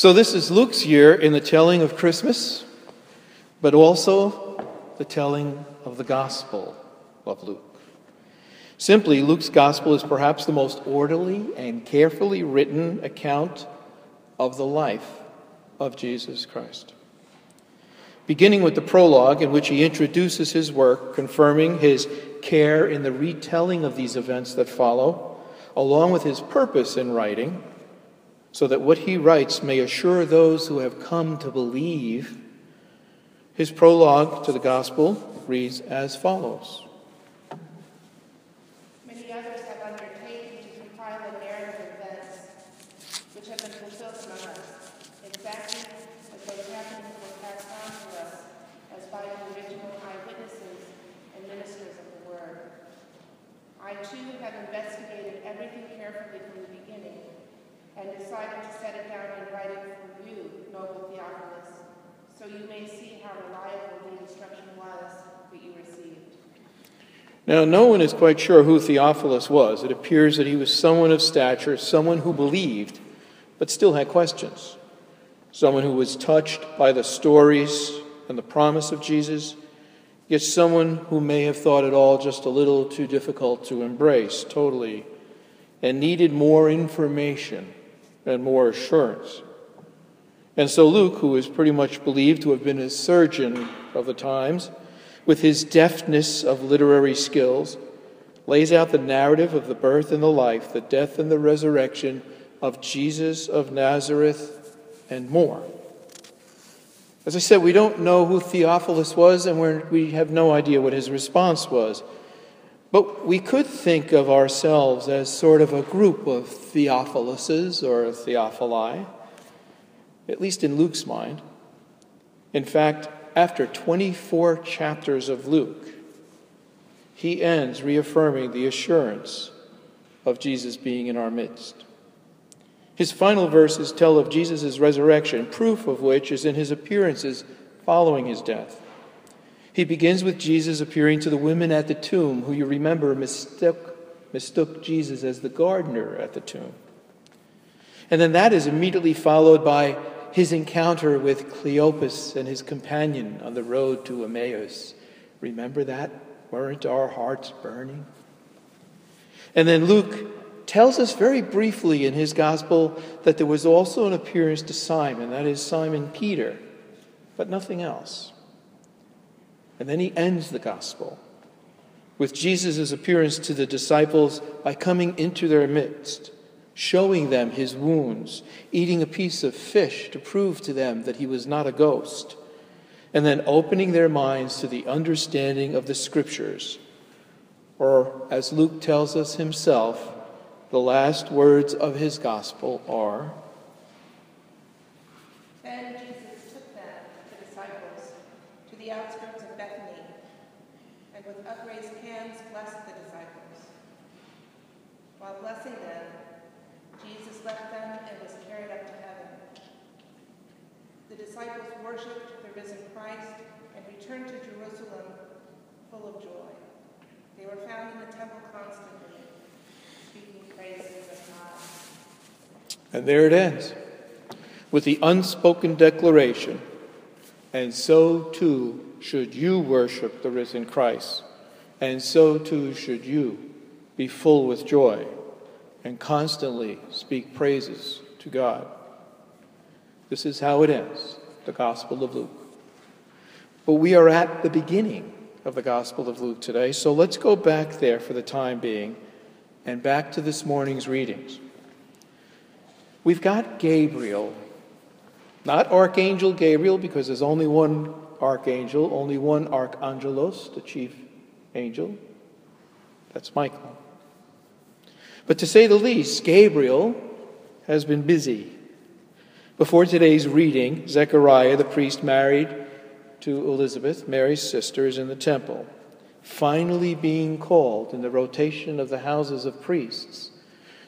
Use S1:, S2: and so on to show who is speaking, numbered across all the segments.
S1: So, this is Luke's year in the telling of Christmas, but also the telling of the Gospel of Luke. Simply, Luke's Gospel is perhaps the most orderly and carefully written account of the life of Jesus Christ. Beginning with the prologue, in which he introduces his work, confirming his care in the retelling of these events that follow, along with his purpose in writing, so that what he writes may assure those who have come to believe. His prologue to the gospel reads as follows
S2: Many others have undertaken to compile a narrative of events which have been fulfilled among us, exactly as those happenings were passed on to us as by the original eyewitnesses and ministers of the word. I too have investigated everything carefully from the beginning and decided to set it down in writing for you, noble Theophilus, so you may see how reliable the instruction was that you received.
S1: Now, no one is quite sure who Theophilus was. It appears that he was someone of stature, someone who believed, but still had questions, someone who was touched by the stories and the promise of Jesus, yet someone who may have thought it all just a little too difficult to embrace totally and needed more information and more assurance. And so Luke, who is pretty much believed to have been a surgeon of the times, with his deftness of literary skills, lays out the narrative of the birth and the life, the death and the resurrection of Jesus of Nazareth, and more. As I said, we don't know who Theophilus was, and we have no idea what his response was. But we could think of ourselves as sort of a group of Theophiluses or Theophili, at least in Luke's mind. In fact, after 24 chapters of Luke, he ends reaffirming the assurance of Jesus being in our midst. His final verses tell of Jesus' resurrection, proof of which is in his appearances following his death. He begins with Jesus appearing to the women at the tomb, who you remember mistook, mistook Jesus as the gardener at the tomb. And then that is immediately followed by his encounter with Cleopas and his companion on the road to Emmaus. Remember that? Weren't our hearts burning? And then Luke tells us very briefly in his gospel that there was also an appearance to Simon, that is Simon Peter, but nothing else. And then he ends the gospel with Jesus' appearance to the disciples by coming into their midst, showing them his wounds, eating a piece of fish to prove to them that he was not a ghost, and then opening their minds to the understanding of the scriptures. Or, as Luke tells us himself, the last words of his gospel are
S2: Then Jesus took them, the disciples, to the outskirts of Bethany, and with upraised hands blessed the disciples. While blessing them, Jesus left them and was carried up to heaven. The worshipped the risen Christ and returned to Jerusalem full of joy. They were found in the temple constantly, speaking praises of God.
S1: And there it ends with the unspoken declaration, and so too should you worship the risen Christ, and so too should you be full with joy and constantly speak praises to God. This is how it ends, the Gospel of Luke. But we are at the beginning of the Gospel of Luke today, so let's go back there for the time being and back to this morning's readings. We've got Gabriel, not Archangel Gabriel, because there's only one archangel, only one archangelos, the chief angel. That's Michael. But to say the least, Gabriel has been busy. Before today's reading, Zechariah, the priest married to Elizabeth, Mary's sister, is in the temple, finally being called in the rotation of the houses of priests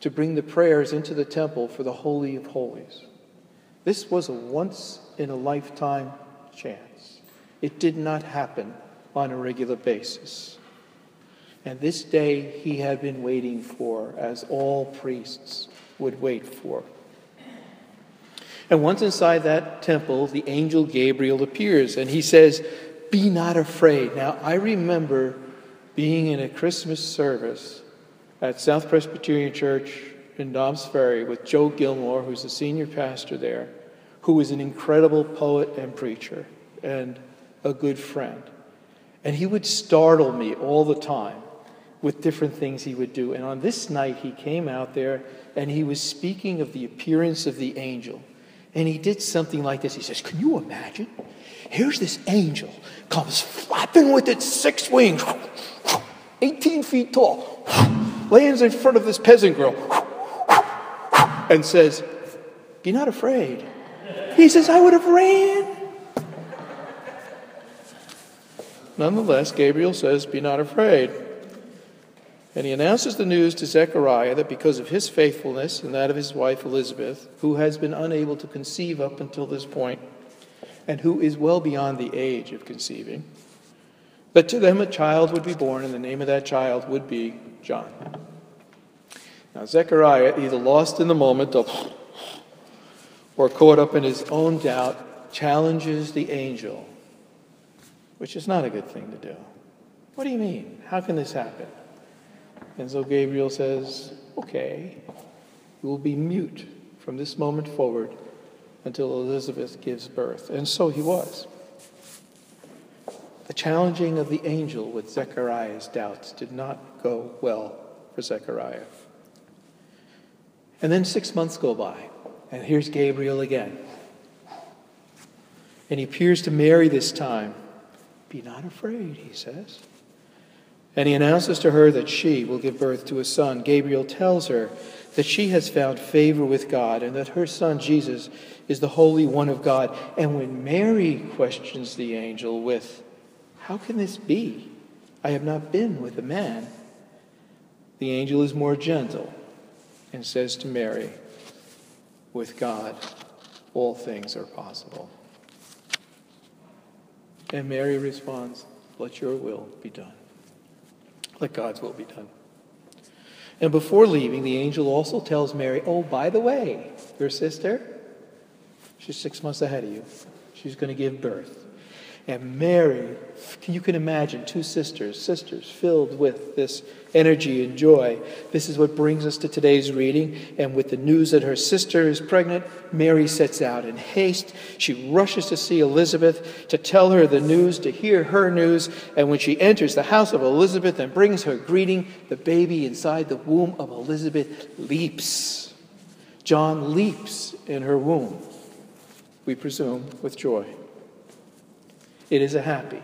S1: to bring the prayers into the temple for the Holy of Holies. This was a once in a lifetime chance. It did not happen on a regular basis. And this day he had been waiting for, as all priests would wait for. And once inside that temple, the angel Gabriel appears and he says, Be not afraid. Now, I remember being in a Christmas service at South Presbyterian Church in Dobbs Ferry with Joe Gilmore, who's the senior pastor there, who is an incredible poet and preacher and a good friend. And he would startle me all the time with different things he would do. And on this night, he came out there and he was speaking of the appearance of the angel. And he did something like this. He says, Can you imagine? Here's this angel comes flapping with its six wings, 18 feet tall, lands in front of this peasant girl, and says, Be not afraid. He says, I would have ran. Nonetheless, Gabriel says, Be not afraid. And he announces the news to Zechariah that because of his faithfulness and that of his wife Elizabeth, who has been unable to conceive up until this point, and who is well beyond the age of conceiving, that to them a child would be born, and the name of that child would be John. Now, Zechariah, either lost in the moment or caught up in his own doubt, challenges the angel, which is not a good thing to do. What do you mean? How can this happen? And so Gabriel says, Okay, you will be mute from this moment forward until Elizabeth gives birth. And so he was. The challenging of the angel with Zechariah's doubts did not go well for Zechariah. And then six months go by, and here's Gabriel again. And he appears to Mary this time. Be not afraid, he says. And he announces to her that she will give birth to a son. Gabriel tells her that she has found favor with God and that her son Jesus is the Holy One of God. And when Mary questions the angel with, How can this be? I have not been with a man. The angel is more gentle and says to Mary, With God, all things are possible. And Mary responds, Let your will be done. Let God's will be done. And before leaving, the angel also tells Mary, Oh, by the way, your sister, she's six months ahead of you. She's going to give birth. And Mary, you can imagine two sisters, sisters filled with this energy and joy. This is what brings us to today's reading. And with the news that her sister is pregnant, Mary sets out in haste. She rushes to see Elizabeth to tell her the news, to hear her news. And when she enters the house of Elizabeth and brings her greeting, the baby inside the womb of Elizabeth leaps. John leaps in her womb, we presume, with joy. It is a happy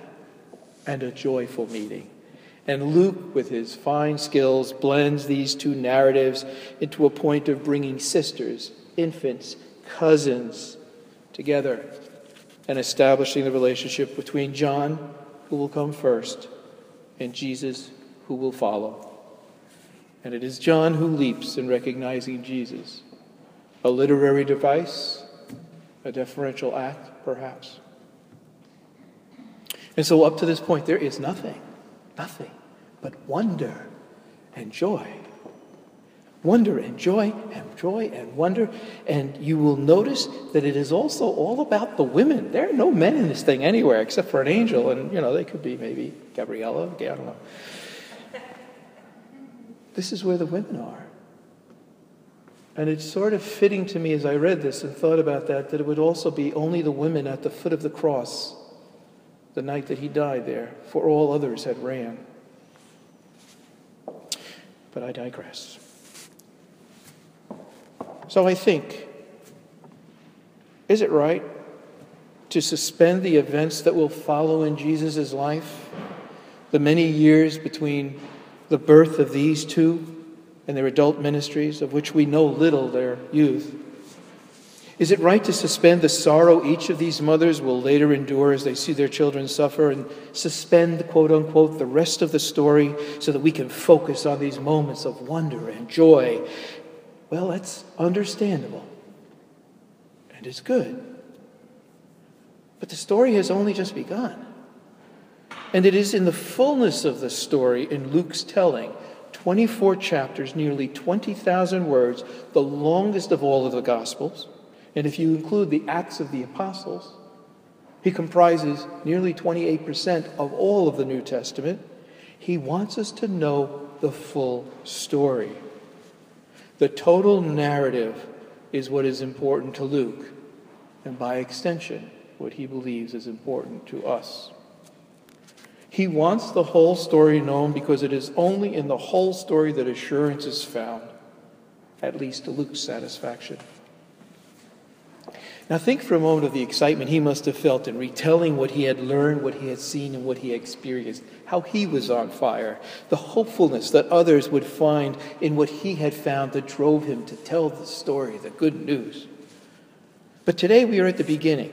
S1: and a joyful meeting. And Luke, with his fine skills, blends these two narratives into a point of bringing sisters, infants, cousins together and establishing the relationship between John, who will come first, and Jesus, who will follow. And it is John who leaps in recognizing Jesus. A literary device, a deferential act, perhaps. And so, up to this point, there is nothing, nothing but wonder and joy. Wonder and joy and joy and wonder. And you will notice that it is also all about the women. There are no men in this thing anywhere except for an angel, and, you know, they could be maybe Gabriella, I don't know. This is where the women are. And it's sort of fitting to me as I read this and thought about that, that it would also be only the women at the foot of the cross the night that he died there, for all others had ran. But I digress. So I think, is it right to suspend the events that will follow in Jesus' life? The many years between the birth of these two and their adult ministries, of which we know little their youth, is it right to suspend the sorrow each of these mothers will later endure as they see their children suffer and suspend, quote unquote, the rest of the story so that we can focus on these moments of wonder and joy? Well, that's understandable and it's good. But the story has only just begun. And it is in the fullness of the story in Luke's telling 24 chapters, nearly 20,000 words, the longest of all of the Gospels And if you include the Acts of the Apostles, he comprises nearly 28% of all of the New Testament. He wants us to know the full story. The total narrative is what is important to Luke, and by extension, what he believes is important to us. He wants the whole story known because it is only in the whole story that assurance is found, at least to Luke's satisfaction. Now, think for a moment of the excitement he must have felt in retelling what he had learned, what he had seen, and what he experienced, how he was on fire, the hopefulness that others would find in what he had found that drove him to tell the story, the good news. But today we are at the beginning.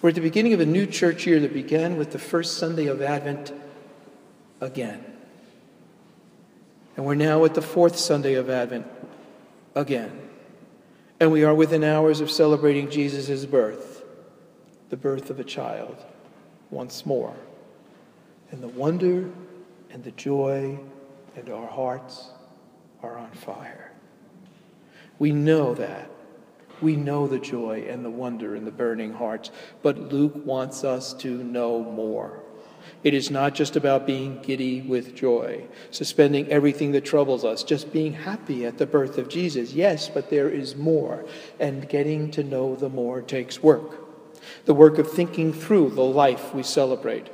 S1: We're at the beginning of a new church year that began with the first Sunday of Advent again. And we're now at the fourth Sunday of Advent again. And we are within hours of celebrating Jesus' birth, the birth of a child, once more. And the wonder and the joy and our hearts are on fire. We know that. We know the joy and the wonder and the burning hearts, but Luke wants us to know more. It is not just about being giddy with joy, suspending everything that troubles us, just being happy at the birth of Jesus. Yes, but there is more, and getting to know the more takes work. The work of thinking through the life we celebrate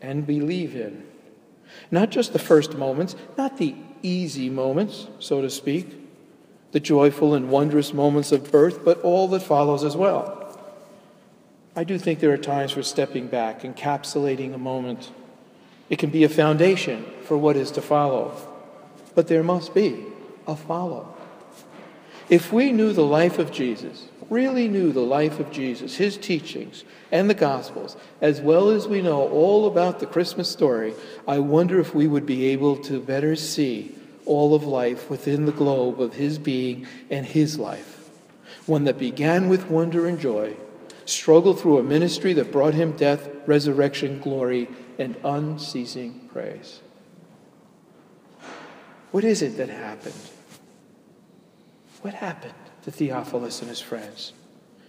S1: and believe in. Not just the first moments, not the easy moments, so to speak, the joyful and wondrous moments of birth, but all that follows as well. I do think there are times for stepping back, encapsulating a moment. It can be a foundation for what is to follow, but there must be a follow. If we knew the life of Jesus, really knew the life of Jesus, his teachings, and the Gospels, as well as we know all about the Christmas story, I wonder if we would be able to better see all of life within the globe of his being and his life. One that began with wonder and joy struggled through a ministry that brought him death, resurrection, glory, and unceasing praise. What is it that happened? What happened to Theophilus and his friends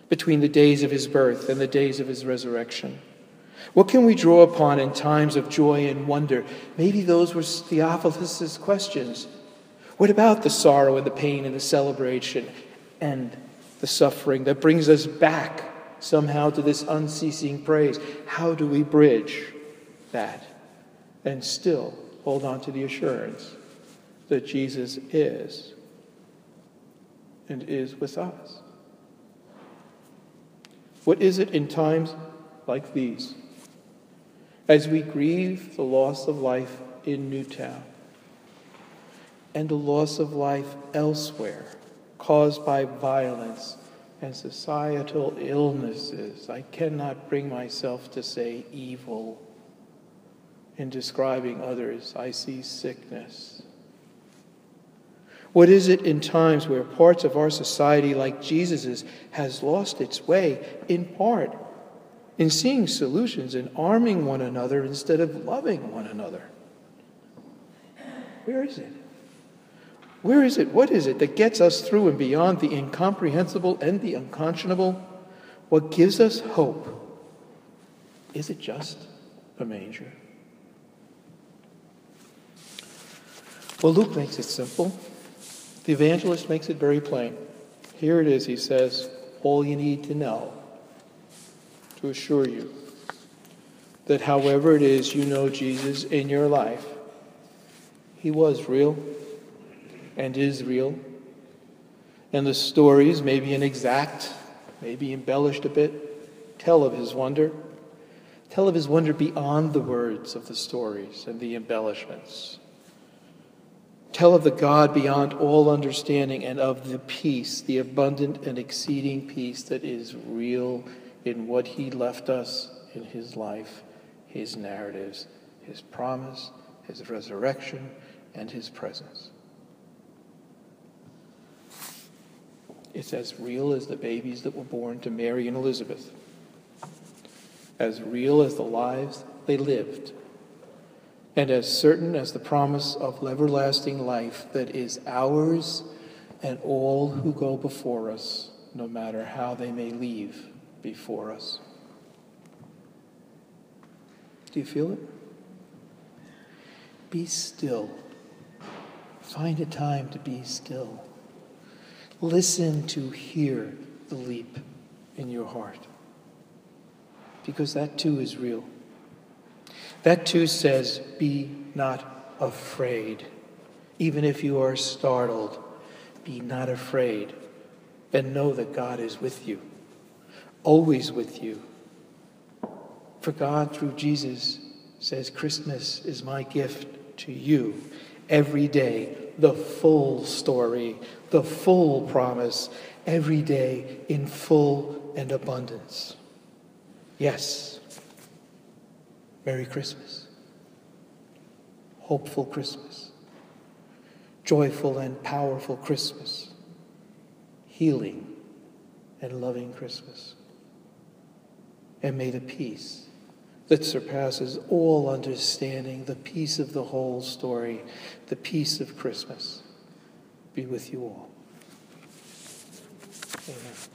S1: between the days of his birth and the days of his resurrection? What can we draw upon in times of joy and wonder? Maybe those were Theophilus's questions. What about the sorrow and the pain and the celebration and the suffering that brings us back somehow to this unceasing praise. How do we bridge that and still hold on to the assurance that Jesus is and is with us? What is it in times like these, as we grieve the loss of life in Newtown and the loss of life elsewhere caused by violence? And societal illnesses. I cannot bring myself to say evil. In describing others, I see sickness. What is it in times where parts of our society, like Jesus's, has lost its way, in part in seeing solutions in arming one another instead of loving one another? Where is it? Where is it? What is it that gets us through and beyond the incomprehensible and the unconscionable? What gives us hope? Is it just a manger? Well, Luke makes it simple. The evangelist makes it very plain. Here it is, he says, all you need to know to assure you that however it is you know Jesus in your life, he was real and is real. And the stories, maybe inexact, maybe embellished a bit, tell of his wonder. Tell of his wonder beyond the words of the stories and the embellishments. Tell of the God beyond all understanding and of the peace, the abundant and exceeding peace that is real in what he left us in his life, his narratives, his promise, his resurrection, and his presence. It's as real as the babies that were born to Mary and Elizabeth, as real as the lives they lived, and as certain as the promise of everlasting life that is ours and all who go before us no matter how they may leave before us. Do you feel it? Be still. Find a time to be still. Listen to hear the leap in your heart. Because that too is real. That too says, Be not afraid. Even if you are startled, be not afraid. And know that God is with you, always with you. For God, through Jesus, says, Christmas is my gift to you every day, the full story, the full promise, every day in full and abundance. Yes. Merry Christmas. Hopeful Christmas. Joyful and powerful Christmas. Healing and loving Christmas. And may the peace that surpasses all understanding, the peace of the whole story, the peace of Christmas, be with you all. Amen.